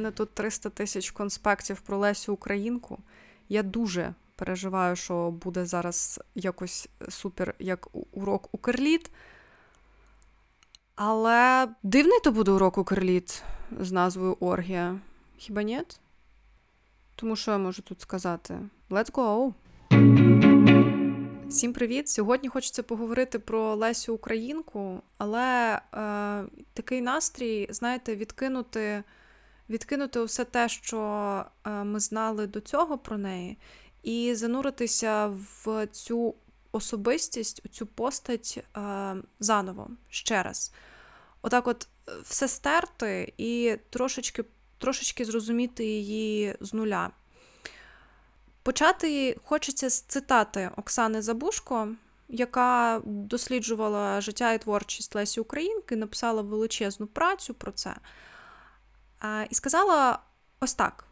мене тут 300 тисяч конспектів про Лесю Українку. Я дуже переживаю, що буде зараз якось супер, як урок Укрліт. Але дивний то буде урок Укрліт з назвою Оргія. Хіба ні? Тому що я можу тут сказати? Let's go! Всім привіт! Сьогодні хочеться поговорити про Лесю Українку, але е, такий настрій, знаєте, відкинути відкинути все те, що е, ми знали до цього про неї, і зануритися в цю особистість, у цю постать е, заново ще раз. Отак, от е, все стерти і трошечки, трошечки зрозуміти її з нуля. Почати хочеться з цитати Оксани Забушко, яка досліджувала життя і творчість Лесі Українки, написала величезну працю про це. І сказала ось так: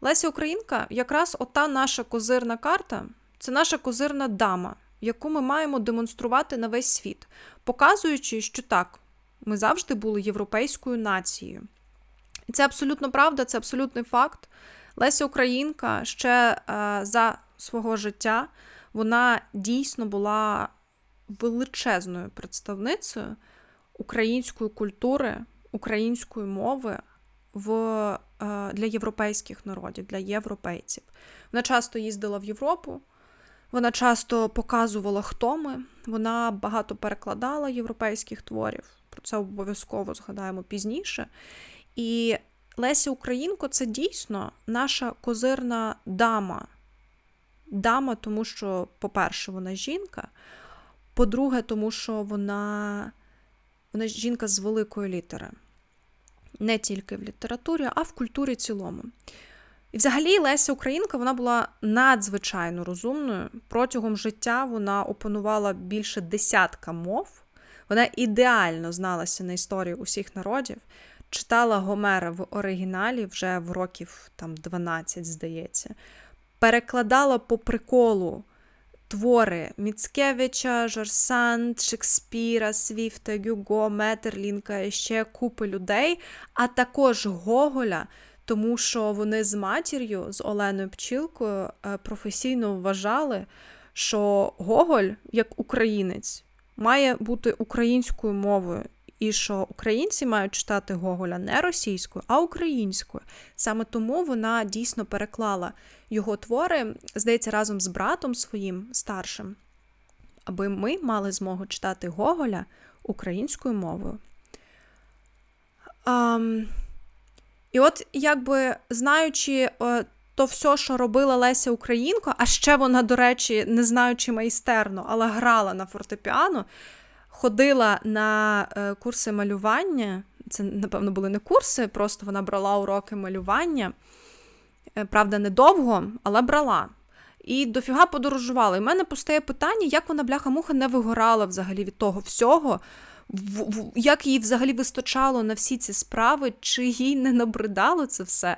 Леся Українка якраз ота наша козирна карта це наша козирна дама, яку ми маємо демонструвати на весь світ, показуючи, що так, ми завжди були європейською нацією. І це абсолютно правда, це абсолютний факт. Леся Українка ще е, за свого життя вона дійсно була величезною представницею української культури, української мови в, е, для європейських народів, для європейців. Вона часто їздила в Європу, вона часто показувала, хто ми, вона багато перекладала європейських творів. Про це обов'язково згадаємо пізніше. І Леся Українко це дійсно наша козирна дама. Дама, тому що, по-перше, вона жінка. По-друге, тому що вона вона жінка з великої літери. Не тільки в літературі, а в культурі цілому. І взагалі Леся Українка вона була надзвичайно розумною. Протягом життя вона опанувала більше десятка мов. Вона ідеально зналася на історію усіх народів читала Гомера в оригіналі вже в років там 12, здається, перекладала по приколу твори Міцкевича, Жорсанд, Шекспіра, Свіфта, Гюго, Метерлінка і ще купи людей, а також Гоголя. Тому що вони з матір'ю, з Оленою Пчілкою, е, професійно вважали, що Гоголь, як українець, має бути українською мовою і що українці мають читати Гоголя не російською, а українською. Саме тому вона дійсно переклала його твори, здається, разом з братом своїм старшим, аби ми мали змогу читати Гоголя українською мовою. Um, і от, якби знаючи о, то все, що робила Леся Українко, а ще вона, до речі, не знаючи майстерно, але грала на фортепіано, ходила на е, курси малювання. Це, напевно, були не курси, просто вона брала уроки малювання. Е, правда, недовго, але брала. І дофіга подорожувала. І в мене постає питання, як вона, бляха-муха, не вигорала взагалі від того всього, як їй взагалі вистачало на всі ці справи, чи їй не набридало це все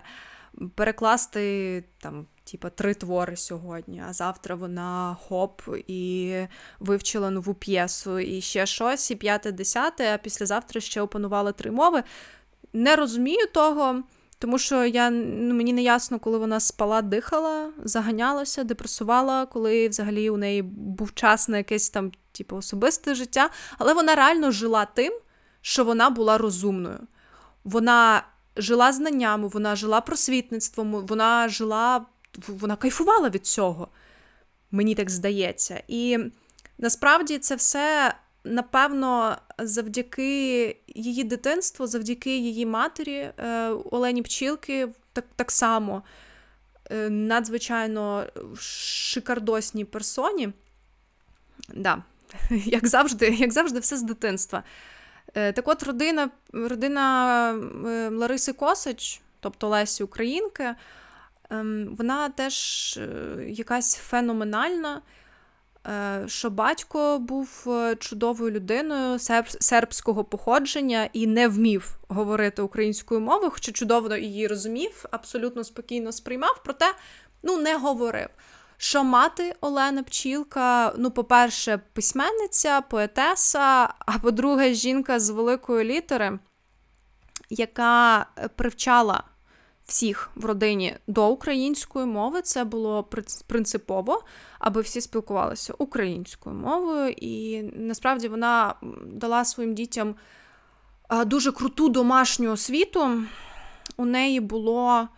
перекласти там типа три твори сьогодні, а завтра вона хоп і вивчила нову п'єсу, і ще щось, і п'яте, десяте, а післязавтра ще опанувала три мови. Не розумію того, тому що я, ну, мені не ясно, коли вона спала, дихала, заганялася, депресувала, коли взагалі у неї був час на якесь там, типу, особисте життя, але вона реально жила тим, що вона була розумною. Вона жила знаннями, вона жила просвітництвом, вона жила вона кайфувала від цього, мені так здається. І насправді це все, напевно, завдяки її дитинству, завдяки її матері е, Олені Пчілки, так, так само е, надзвичайно шикардосній персоні. Да, Як завжди, як завжди, все з дитинства. Е, так от родина родина Лариси Косич, тобто Лесі Українки, вона теж е, якась феноменальна, е, що батько був е, чудовою людиною сербського походження і не вмів говорити українською мовою, хоча чудово її розумів, абсолютно спокійно сприймав, проте ну, не говорив. Що мати Олена Пчілка, ну, по-перше, письменниця, поетеса, а по-друге, жінка з великої літери, яка привчала всіх в родині до української мови. Це було принципово, аби всі спілкувалися українською мовою, і насправді вона дала своїм дітям дуже круту домашню освіту. У неї було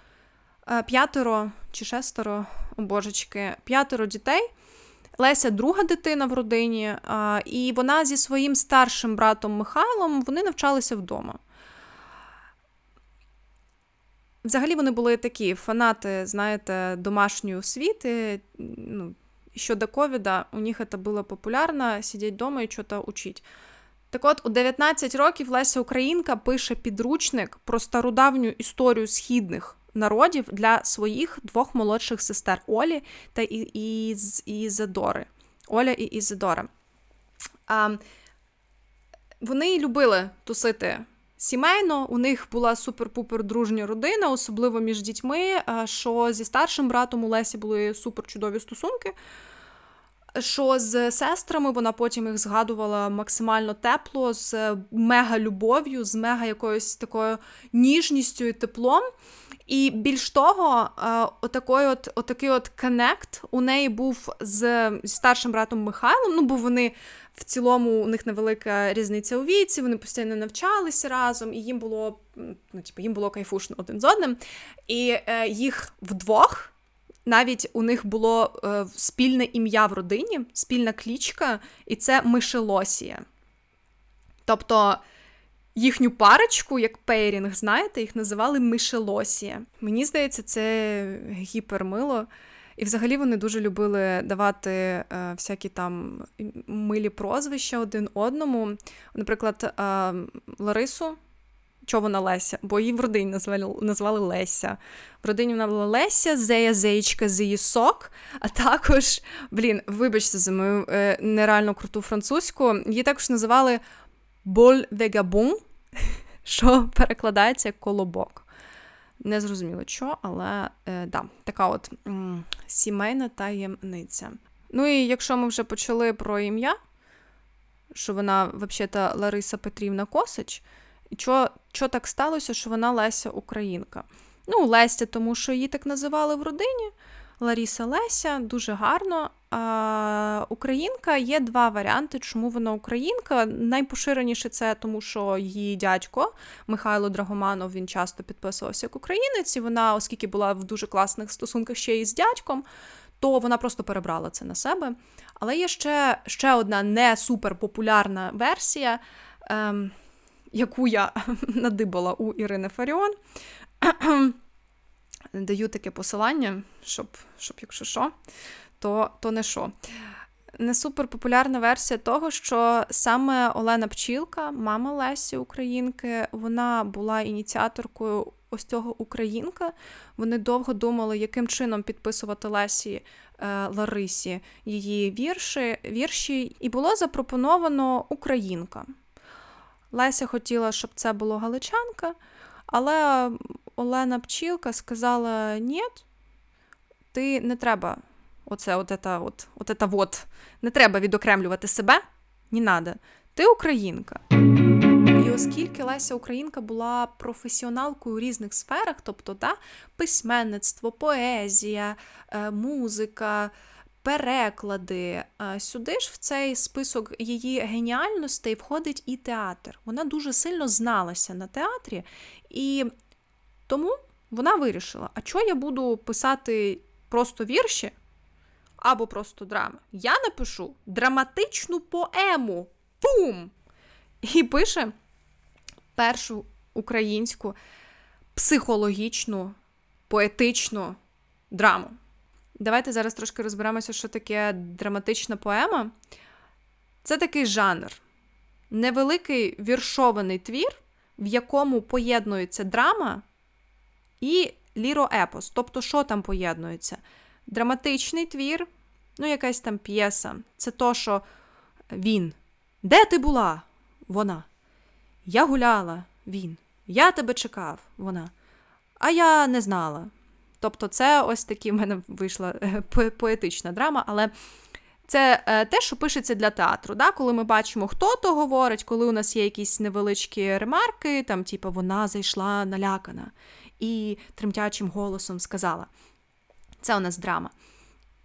п'ятеро чи шестеро, о божечки, п'ятеро дітей. Леся друга дитина в родині, і вона зі своїм старшим братом Михайлом вони навчалися вдома. Взагалі вони були такі фанати, знаєте, домашньої освіти. Ну, Щодо ковіда, у них це було популярно, сидіть вдома і щось учить. Так от, у 19 років Леся Українка пише підручник про стародавню історію східних народів для своїх двох молодших сестер Олі та Ізидори. Оля і Ізидора. А, Вони любили тусити сімейно. У них була супер-пупер дружня родина, особливо між дітьми. Що зі старшим братом у Лесі були супер чудові стосунки. Що з сестрами вона потім їх згадувала максимально тепло, з мега любов'ю, з мега якоюсь такою ніжністю і теплом. І більш того, отакий от отакий от connect у неї був з старшим братом Михайлом. Ну, бо вони в цілому у них невелика різниця у віці, вони постійно навчалися разом, і їм було ну, типу, їм було кайфушно один з одним. І е, їх вдвох. Навіть у них було е, спільне ім'я в родині, спільна клічка, і це Мишелосія. Тобто їхню парочку, як пейрінг, знаєте, їх називали Мишелосія. Мені здається, це гіпермило. І взагалі вони дуже любили давати е, всякі там милі прозвища один одному. Наприклад, е, Ларису. Чого вона Леся? Бо її в родині назвали назвали Леся. В родині вона була Леся, Зея, Зеєчка, Зеїсок. А також, блін, вибачте за мою е, нереально круту французьку. Її також називали Боль Вегабун, що перекладається як колобок. Не зрозуміло що, але е, да, така от м, сімейна таємниця. Ну і якщо ми вже почали про ім'я, що вона, взагалі, Лариса Петрівна Косич, і що, що так сталося, що вона Леся Українка? Ну, Леся, тому що її так називали в родині. Ларіса Леся, дуже гарно. А, Українка є два варіанти, чому вона українка. Найпоширеніше це тому, що її дядько Михайло Драгоманов він часто підписувався як українець, і вона, оскільки була в дуже класних стосунках ще й з дядьком, то вона просто перебрала це на себе. Але є ще ще одна не суперпопулярна версія, ем, яку я надибала у Ірини Фаріон даю таке посилання, щоб, щоб якщо що, то, то не що. Не суперпопулярна версія того, що саме Олена Пчілка, мама Лесі Українки, вона була ініціаторкою ось цього Українка. Вони довго думали, яким чином підписувати Лесі е, Ларисі її вірші, вірші, і було запропоновано Українка. Леся хотіла, щоб це було Галичанка, але Олена Пчілка сказала: ні, ти не треба. Оце, от ета, от, от ета вот. Не треба відокремлювати себе, не надо. Ти українка. І оскільки Леся Українка була професіоналкою у різних сферах, тобто да, письменництво, поезія, е, музика, переклади, е, сюди ж в цей список її геніальностей входить і театр. Вона дуже сильно зналася на театрі, і тому вона вирішила: а чого я буду писати просто вірші або просто драми? Я напишу драматичну поему. Пум! І пише першу українську психологічну, поетичну драму. Давайте зараз трошки розберемося, що таке драматична поема. Це такий жанр, невеликий віршований твір, в якому поєднується драма і ліроепос. Тобто, що там поєднується? Драматичний твір, ну, якась там п'єса. Це то, що він. Де ти була? Вона. Я гуляла, він. Я тебе чекав, вона. А я не знала. Тобто, це ось такі в мене вийшла е, поетична драма, але це е, те, що пишеться для театру. Да? Коли ми бачимо, хто то говорить, коли у нас є якісь невеличкі ремарки, там, типу, вона зайшла налякана. і тремтячим голосом сказала: Це у нас драма.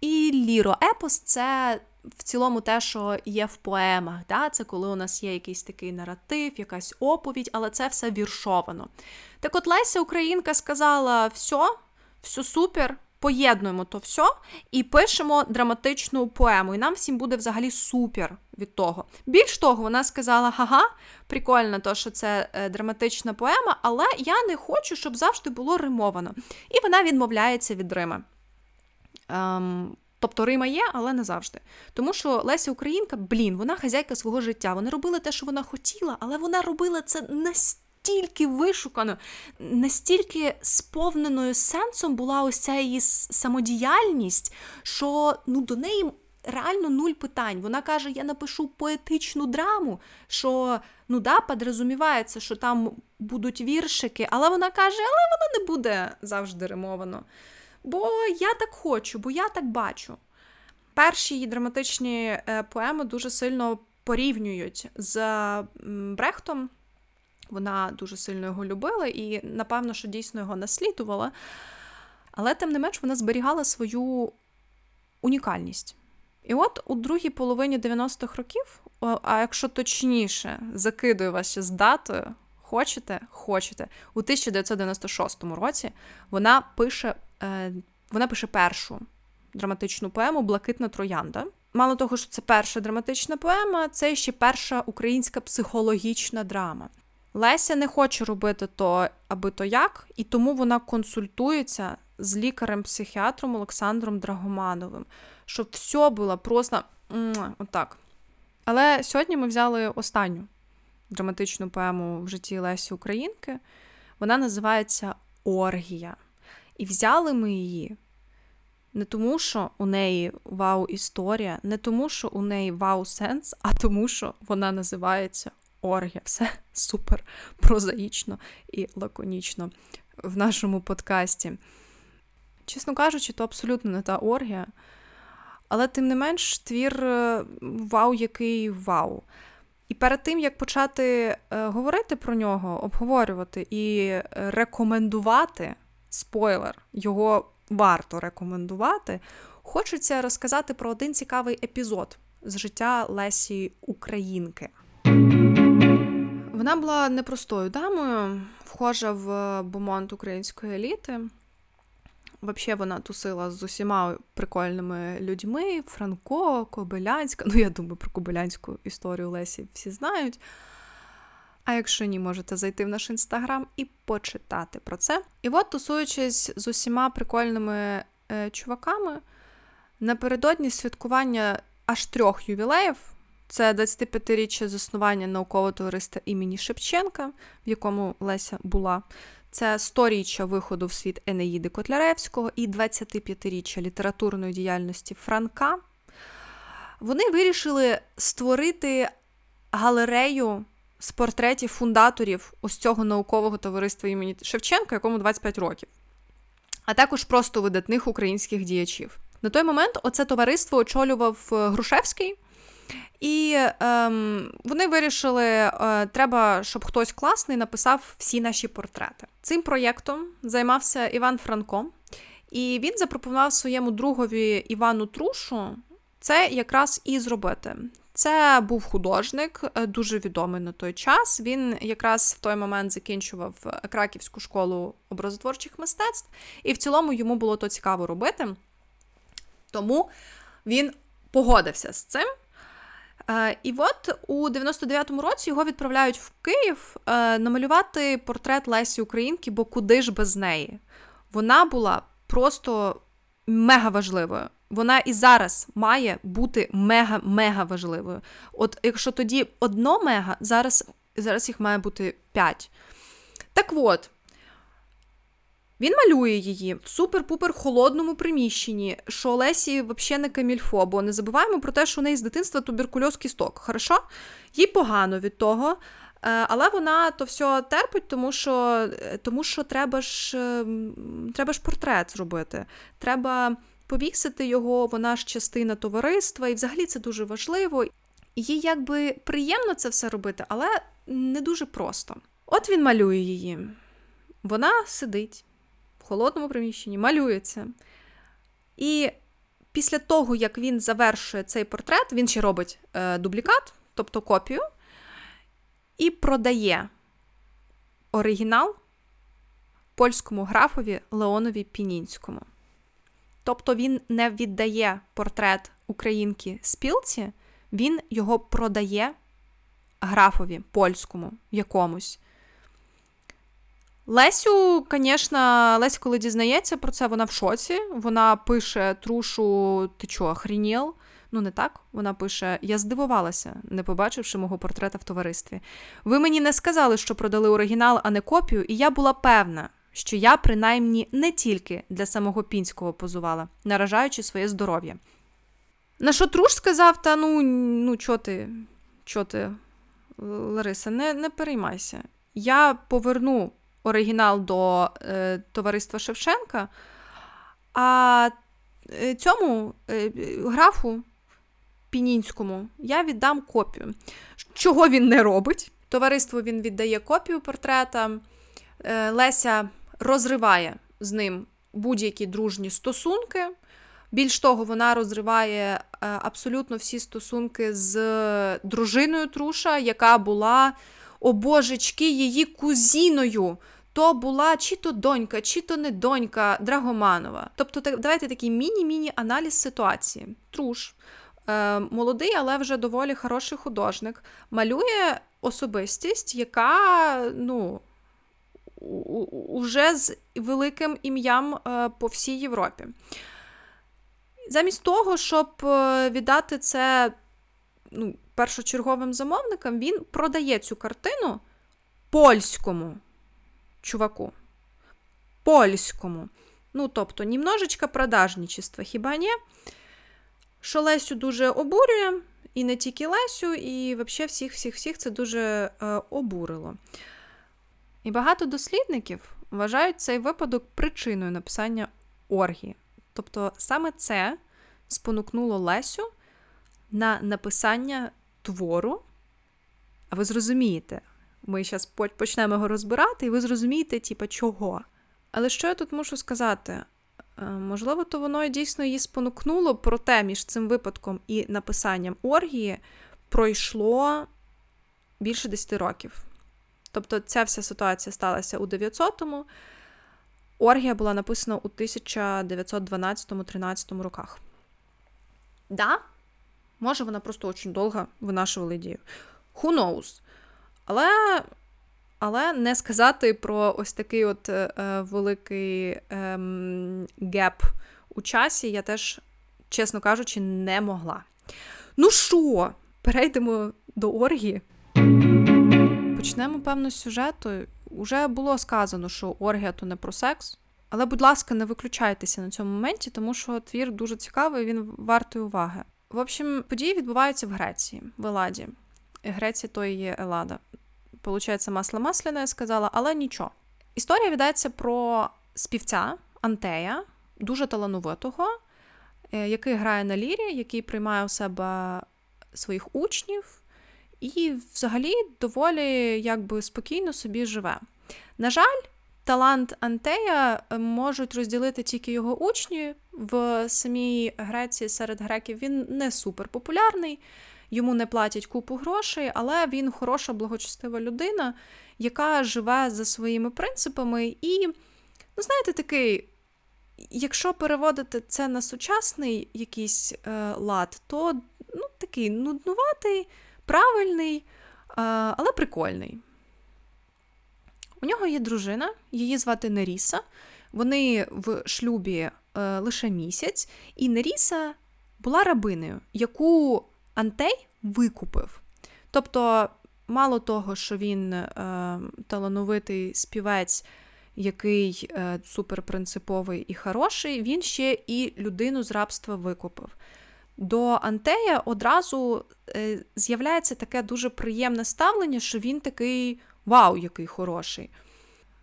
І ліроепос це в цілому те, що є в поемах. Да? Це коли у нас є якийсь такий наратив, якась оповідь, але це все віршовано. Так от Леся Українка сказала: все, все супер. Поєднуємо то все і пишемо драматичну поему. І нам всім буде взагалі супер від того. Більш того, вона сказала: ага, прикольно, то, що це е, драматична поема, але я не хочу, щоб завжди було римовано. І вона відмовляється від Рима. Ем, Тобто Рима є, але не завжди. Тому що Леся Українка, блін, вона хазяйка свого життя. Вона робила те, що вона хотіла, але вона робила це настільки вишукано, настільки сповненою сенсом була ось ця її самодіяльність, що ну, до неї. Реально нуль питань. Вона каже: я напишу поетичну драму, що ну да, підрозумівається, що там будуть віршики, але вона каже, але воно не буде завжди римовано. Бо я так хочу, бо я так бачу. Перші її драматичні е, поеми дуже сильно порівнюють з Брехтом. Вона дуже сильно його любила і, напевно, що дійсно його наслідувала. Але, тим не менш, вона зберігала свою унікальність. І от у другій половині 90-х років, а якщо точніше, закидую вас ще з датою, хочете, хочете, у 1996 році вона пише Е, вона пише першу драматичну поему Блакитна троянда. Мало того, що це перша драматична поема, це ще перша українська психологічна драма. Леся не хоче робити то, аби то як, і тому вона консультується з лікарем-психіатром Олександром Драгомановим, щоб все було просто отак. Але сьогодні ми взяли останню драматичну поему в житті Лесі Українки. Вона називається Оргія. І взяли ми її не тому, що у неї вау-історія, не тому, що у неї вау-сенс, а тому, що вона називається Оргія. Все супер прозаїчно і лаконічно в нашому подкасті. Чесно кажучи, то абсолютно не та оргія. Але, тим не менш, твір е, вау, який вау. І перед тим, як почати е, говорити про нього, обговорювати і рекомендувати спойлер, його варто рекомендувати. Хочеться розказати про один цікавий епізод з життя Лесі Українки. Вона була непростою дамою, вхожа в бомонд української еліти. Взагалі, вона тусила з усіма прикольними людьми: Франко, Кобилянська. Ну, я думаю, про Кобилянську історію Лесі всі знають. А якщо ні, можете зайти в наш інстаграм і почитати про це. І от, тусуючись з усіма прикольними е, чуваками, напередодні святкування аж трьох ювілеїв. Це 25-річчя заснування наукового товариства імені Шевченка, в якому Леся була. Це 100-річчя виходу в світ Енеїди Котляревського і 25-річчя літературної діяльності Франка. Вони вирішили створити галерею з портретів фундаторів ось цього наукового товариства імені Шевченка, якому 25 років, а також просто видатних українських діячів. На той момент оце товариство очолював е, Грушевський. І ем, вони вирішили, е, треба, щоб хтось класний написав всі наші портрети. Цим проєктом займався Іван Франко, і він запропонував своєму другові Івану Трушу це якраз і зробити. Це був художник, е, дуже відомий на той час. Він якраз в той момент закінчував е, Краківську школу образотворчих мистецтв, і в цілому йому було то цікаво робити. Тому він погодився з цим. Е, і от у 99-му році його відправляють в Київ намалювати портрет Лесі Українки, бо куди ж без неї? Вона була просто мега важливою вона і зараз має бути мега-мега важливою. От якщо тоді одно мега, зараз, зараз їх має бути п'ять. Так от. Він малює її в супер-пупер холодному приміщенні, що Олесі взагалі не камільфо, бо не забуваємо про те, що у неї з дитинства туберкульоз кісток. Хорошо? Їй погано від того, е, але вона то все терпить, тому що тому що треба ж ем, треба ж портрет зробити. Треба повісити його, вона ж частина товариства, і взагалі це дуже важливо. Їй якби приємно це все робити, але не дуже просто. От він малює її. Вона сидить холодному приміщенні, малюється. І після того, як він завершує цей портрет, він ще робить е, дублікат, тобто копію, і продає оригінал польському графові Леонові Пінінському. Тобто він не віддає портрет українки спілці, він його продає графові польському якомусь. Лесю, звісно, Леся, коли дізнається про це, вона в шоці. Вона пише трушу, ти чого, охрініл? Ну, не так. Вона пише: Я здивувалася, не побачивши мого портрета в товаристві. Ви мені не сказали, що продали оригінал, а не копію, і я була певна, що я, принаймні, не тільки для самого пінського позувала, наражаючи своє здоров'я. На що Труш сказав: Та ну, ну, чо ти, чо ти, Лариса, не, не переймайся. Я поверну оригінал до е, товариства Шевченка, а е, цьому е, графу Пінінському я віддам копію. Чого він не робить? Товариству він віддає копію портрета. Е, Леся розриває з ним будь-які дружні стосунки. Більш того, вона розриває е, абсолютно всі стосунки з дружиною Труша, яка була о божечки її кузіною. То була чи то донька, чи то не донька Драгоманова. Тобто, так, давайте такий міні-міні аналіз ситуації. Труш, е, молодий, але вже доволі хороший художник, малює особистість, яка ну, уже з великим ім'ям е, по всій Європі. Замість того, щоб е, віддати це ну, першочерговим замовникам, він продає цю картину польському чуваку. Польському. Ну, тобто, німножечко продажничества, хіба ні? Що Лесю дуже обурює, і не тільки Лесю, і взагалі всіх-всіх-всіх це дуже е, обурило. І багато дослідників вважають цей випадок причиною написання оргії. Тобто саме це спонукнуло Лесю на написання твору. А ви зрозумієте, ми зараз почнемо його розбирати, і ви зрозумієте, типа, чого. Але що я тут мушу сказати? Е, можливо, то воно дійсно її спонукнуло, проте між цим випадком і написанням оргії пройшло більше 10 років. Тобто ця вся ситуація сталася у 900-му, оргія була написана у 1912-13 роках. Да, може, вона просто дуже довго винашувала ідею. Who knows? Але але не сказати про ось такий от е, великий ем, геп у часі я теж, чесно кажучи, не могла. Ну що, перейдемо до оргії. Почнемо, певно, з сюжету. Уже було сказано, що оргія то не про секс. Але, будь ласка, не виключайтеся на цьому моменті, тому що твір дуже цікавий, він вартий уваги. В общем, події відбуваються в Греції, в Еладі. Греція то і є Елада. Получається, масло масляне, я сказала, але нічого. Історія віддається про співця Антея, дуже талановитого, е, який грає на лірі, який приймає у себе своїх учнів і взагалі доволі якби спокійно собі живе. На жаль, талант Антея е, можуть розділити тільки його учні в самій Греції серед греків. Він не супер популярний, йому не платять купу грошей, але він хороша, благочестива людина, яка живе за своїми принципами. І, ну, знаєте, такий. Якщо переводити це на сучасний якийсь е, лад, то ну, такий нуднуватий, правильний, але прикольний. У нього є дружина, її звати Неріса. Вони в шлюбі е, лише місяць, і Неріса була рабинею, яку Антей викупив. Тобто, мало того, що він е, талановитий співець, який е, суперпринциповий і хороший, він ще і людину з рабства викупив до Антея одразу е, з'являється таке дуже приємне ставлення, що він такий вау, який хороший.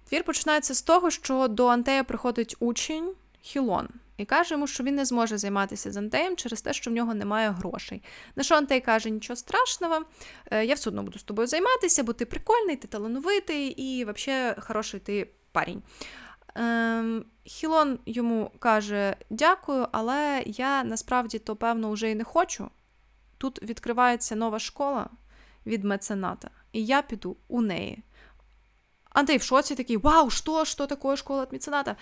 Твір починається з того, що до Антея приходить учень Хілон і каже йому, що він не зможе займатися з Антеєм через те, що в нього немає грошей. На що Антей каже, нічого страшного, е, я все одно буду з тобою займатися, бо ти прикольний, ти талановитий і взагалі хороший ти парень. Ем, Хілон йому каже: Дякую, але я насправді то, певно, вже і не хочу. Тут відкривається нова школа від мецената, і я піду у неї. Антей в шоці такий: Вау, що, що таке школа від мецената?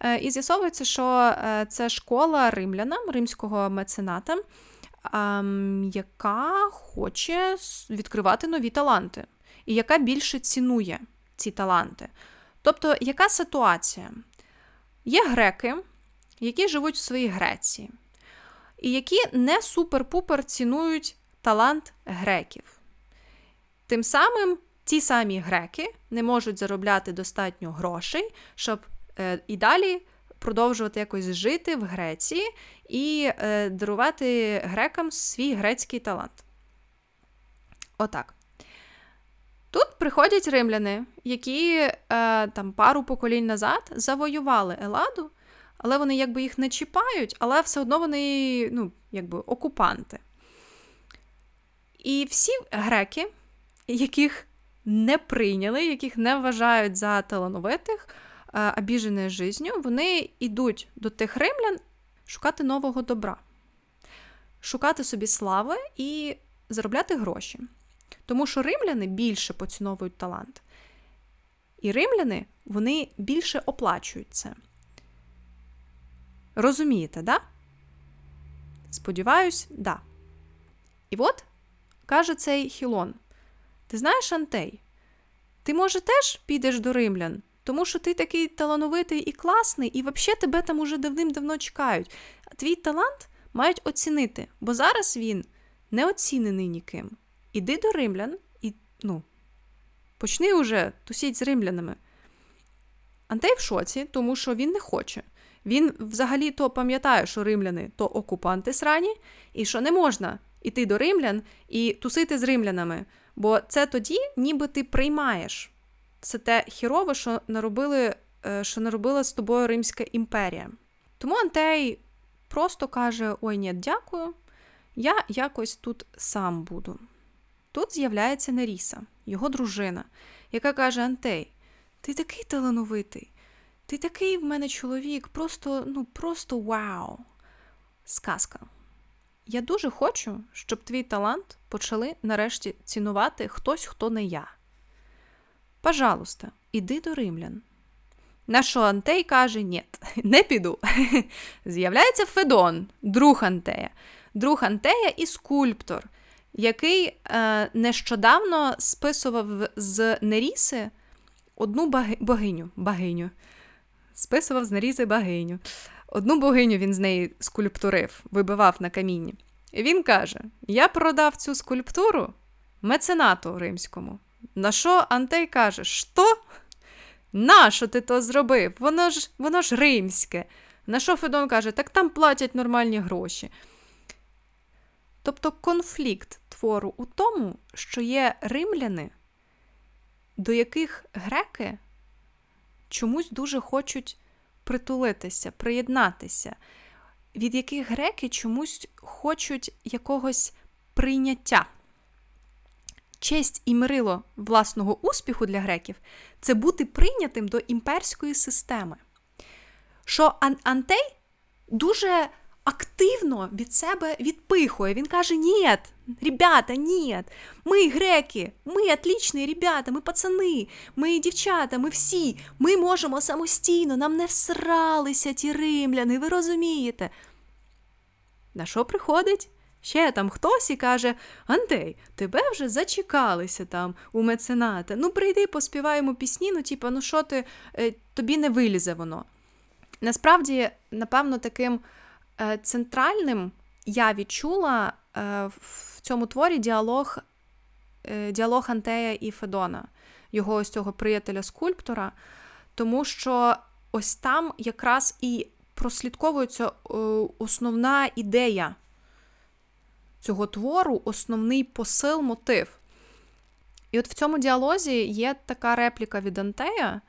Е, і з'ясовується, що е, це школа римляна, римського мецената, яка хоче відкривати нові таланти, і яка більше цінує ці таланти. Тобто, яка ситуація? Є греки, які живуть в своїй Греції, і які не супер-пупер цінують талант греків. Тим самим ті самі греки не можуть заробляти достатньо грошей, щоб е, і далі продовжувати якось жити в Греції і е, дарувати грекам свій грецький талант. Отак. Тут приходять римляни, які е, там пару поколінь назад завоювали Еладу, але вони якби їх не чіпають, але все одно вони ну, якби окупанти. І всі греки, яких не прийняли, яких не вважають за талановитих, е, обіжене життю, вони йдуть до тих римлян шукати нового добра, шукати собі слави і заробляти гроші. Тому що римляни більше поціновують талант. І римляни вони більше оплачують це. Розумієте, да? Сподіваюсь, да. І от каже цей Хілон: Ти знаєш, Антей, ти, може, теж підеш до римлян, тому що ти такий талановитий і класний, і взагалі тебе там уже давним-давно чекають. Твій талант мають оцінити, бо зараз він не оцінений ніким. Іди до римлян і ну, почни уже тусіть з римлянами. Антей в шоці, тому що він не хоче. Він взагалі то пам'ятає, що римляни то окупанти срані, і що не можна іти до римлян і тусити з римлянами. Бо це тоді, ніби ти приймаєш все те хірове, що наробили, е, що наробила з тобою Римська імперія. Тому Антей просто каже: Ой, ні, дякую, я якось тут сам буду. Тут з'являється Неріса, його дружина, яка каже: Антей, ти такий талановитий, ти такий в мене чоловік, просто, ну, просто вау. Сказка. Я дуже хочу, щоб твій талант почали нарешті цінувати хтось, хто не я. Пожалуйста, іди до римлян. На що Антей каже: Ні, не піду. З'являється Федон, друг Антея, друг Антея і скульптор який е, нещодавно списував з Неріси одну богиню. богиню. Списував з Неріси богиню. Одну богиню він з неї скульптурив, вибивав на камінні. І він каже: Я продав цю скульптуру меценату римському. На що Антей каже, що? Нащо ти то зробив? Воно ж воно ж римське. На що Федон каже, так там платять нормальні гроші. Тобто конфлікт твору у тому, що є римляни, до яких греки чомусь дуже хочуть притулитися, приєднатися, від яких греки чомусь хочуть якогось прийняття. Честь і мирило власного успіху для греків це бути прийнятим до імперської системи. Що Антей дуже активно від себе відпихує. Він каже: Ні, ребята, ні, ми греки, ми отлічні ребята, ми пацани, ми дівчата, ми всі, ми можемо самостійно, нам не всралися ті римляни, ви розумієте? На що приходить? Ще там хтось і каже: Антей, тебе вже зачекалися там у мецената. Ну, прийди, поспіваємо пісні, ну, типу, ну що ти, е, тобі не вилізе воно. Насправді, напевно, таким центральним я відчула е, в цьому творі діалог е, діалог Антея і Федона, його ось цього приятеля-скульптора, тому що ось там якраз і прослідковується основна ідея цього твору, основний посил, мотив. І от в цьому діалозі є така репліка від Антея,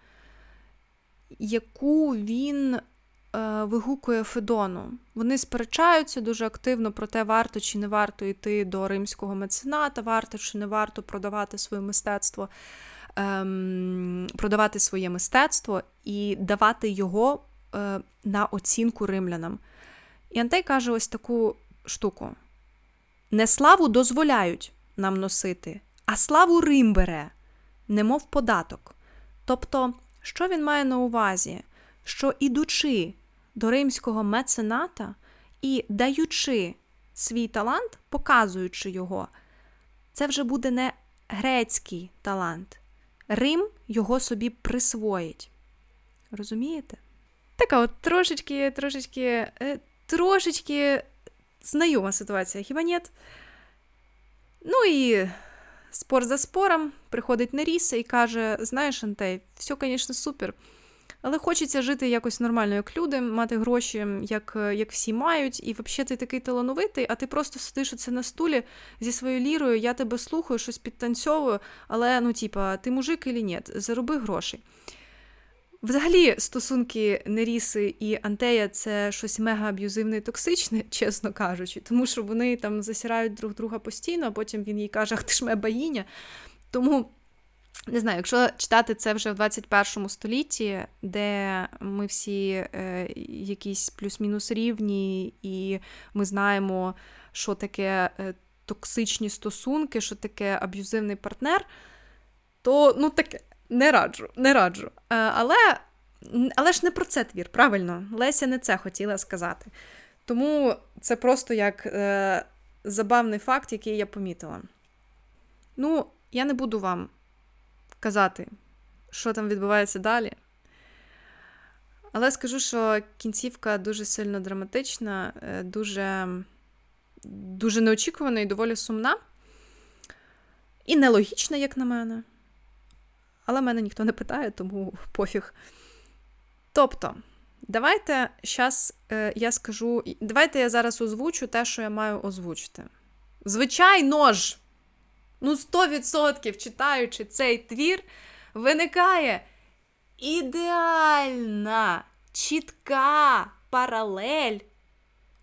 яку він Е, вигукує Федону. Вони сперечаються дуже активно про те, варто чи не варто йти до римського мецената, варто чи не варто продавати своє мистецтво ем, продавати своє мистецтво і давати його е, на оцінку римлянам. І Антей каже ось таку штуку: не славу дозволяють нам носити, а славу Рим бере, немов податок. Тобто, що він має на увазі? Що ідучи до римського мецената і даючи свій талант, показуючи його, це вже буде не грецький талант. Рим його собі присвоїть. Розумієте? Така от трошечки, трошечки, е, трошечки знайома ситуація, хіба ні? Ну і спор за спором приходить Неріса і каже: Знаєш, Антей, все, звісно, супер. Але хочеться жити якось нормально, як люди, мати гроші, як як всі мають, і взагалі ти такий талановитий, а ти просто сидиш оце на стулі зі своєю лірою, я тебе слухаю, щось підтанцьовую, але ну, типа, ти мужик і ні, зароби гроші. Взагалі, стосунки Неріси і Антея це щось мега аб'юзивне і токсичне, чесно кажучи, тому що вони там засирають друг друга постійно, а потім він їй каже, ах ти ж моя богиня. Тому. Не знаю, якщо читати це вже в 21 столітті, де ми всі е, якісь плюс-мінус рівні, і ми знаємо, що таке е, токсичні стосунки, що таке аб'юзивний партнер, то ну таке не раджу, не раджу. Е, але але ж не про це твір, правильно? Леся не це хотіла сказати. Тому це просто як е, забавний факт, який я помітила. Ну, я не буду вам казати, що там відбувається далі. Але скажу, що кінцівка дуже сильно драматична, е, дуже дуже неочікувана і доволі сумна. І нелогічна, як на мене. Але мене ніхто не питає, тому пофіг. Тобто, давайте зараз е, я скажу, давайте я зараз озвучу те, що я маю озвучити. Звичайно ж! Ну, 100% читаючи цей твір, виникає ідеальна, чітка паралель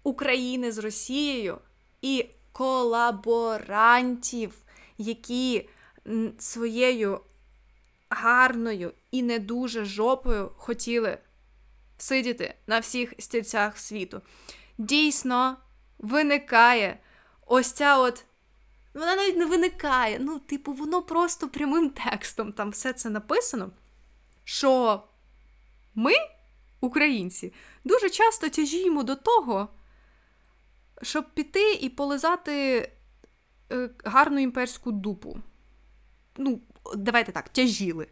України з Росією і колаборантів, які своєю гарною і не дуже жопою хотіли сидіти на всіх стільцях світу. Дійсно, виникає ось ця от вона навіть не виникає. Ну, типу, воно просто прямим текстом там все це написано. Що ми, українці, дуже часто тяжіємо до того, щоб піти і полизати е, гарну імперську дупу. Ну, давайте так, тяжіли.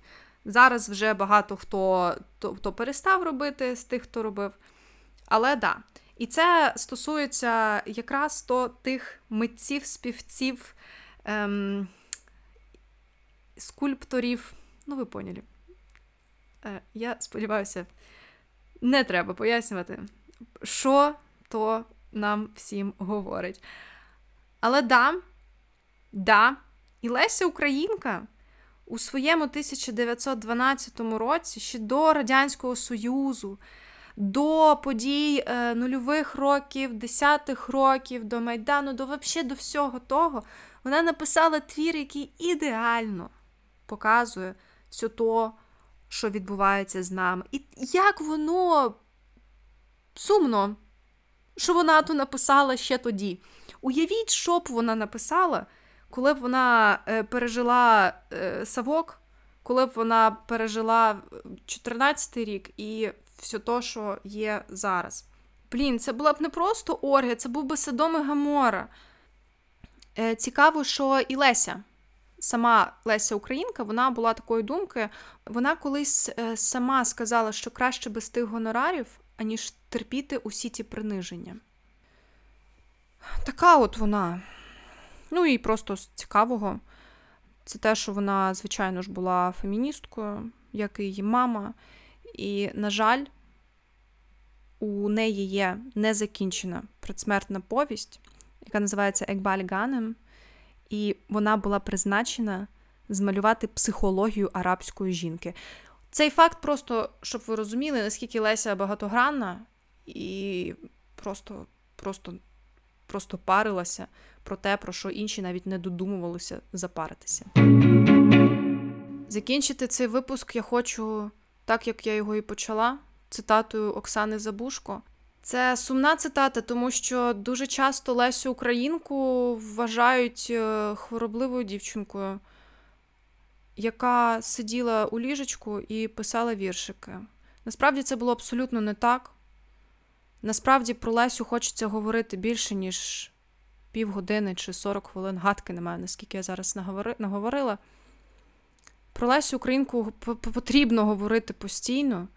Зараз вже багато хто то, то перестав робити з тих, хто робив. Але да. І це стосується якраз то тих митців, співців, ем, скульпторів. Ну, ви поняли. Е, Я сподіваюся, не треба пояснювати, що то нам всім говорить. Але да, да, і Леся Українка у своєму 1912 році ще до Радянського Союзу до подій е, нульових років, десятих років, до Майдану, до взагалі до всього того, вона написала твір, який ідеально показує все то, що відбувається з нами. І як воно сумно, що вона то написала ще тоді. Уявіть, що б вона написала, коли б вона е, пережила е, Савок, коли б вона пережила 14 рік і все то, що є зараз. Блін, це була б не просто оргія, це був би Содом і Гамора. Е, Цікаво, що і Леся, сама Леся Українка, вона була такої думки. Вона колись е, сама сказала, що краще без тих гонорарів, аніж терпіти усі ті приниження. Така от вона. Ну і просто з цікавого. Це те, що вона, звичайно ж, була феміністкою, як і її мама. І, на жаль, у неї є незакінчена предсмертна повість, яка називається Екбаль Ганем, і вона була призначена змалювати психологію арабської жінки. Цей факт, просто, щоб ви розуміли, наскільки Леся багатогранна і просто, просто, просто парилася про те, про що інші навіть не додумувалися запаритися. Закінчити цей випуск я хочу, так як я його і почала, цитатою Оксани Забушко. Це сумна цитата, тому що дуже часто Лесю Українку вважають е, хворобливою дівчинкою, яка сиділа у ліжечку і писала віршики. Насправді це було абсолютно не так. Насправді про Лесю хочеться говорити більше, ніж півгодини чи 40 хвилин. Гадки немає, наскільки я зараз наговорила. Про Лесю Українку потрібно говорити постійно,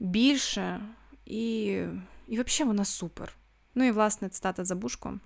більше, і, і взагалі вона супер. Ну і, власне, цитата Забушко.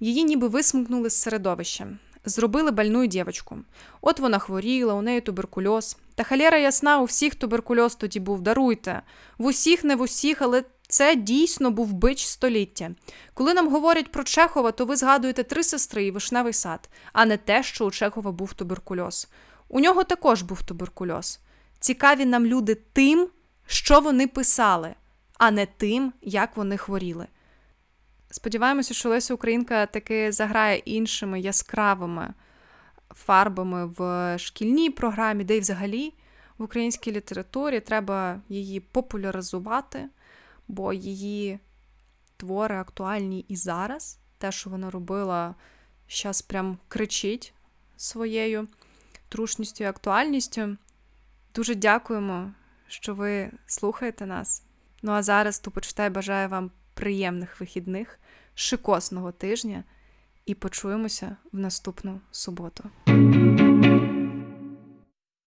Її ніби висмикнули з середовища. Зробили больну дівчинку. От вона хворіла, у неї туберкульоз. Та халера ясна, у всіх туберкульоз тоді був, даруйте. В усіх, не в усіх, але це дійсно був бич століття. Коли нам говорять про Чехова, то ви згадуєте три сестри і вишневий сад, а не те, що у Чехова був туберкульоз. У нього також був туберкульоз. Цікаві нам люди тим, що вони писали, а не тим, як вони хворіли. Сподіваємося, що Леся Українка таки заграє іншими яскравими фарбами в шкільній програмі, де й взагалі в українській літературі треба її популяризувати, бо її твори актуальні і зараз. Те, що вона робила, зараз прям кричить своєю трушністю і актуальністю. Дуже дякуємо, що ви слухаєте нас. Ну а зараз Тупочитай бажаю вам приємних вихідних, шикосного тижня і почуємося в наступну суботу.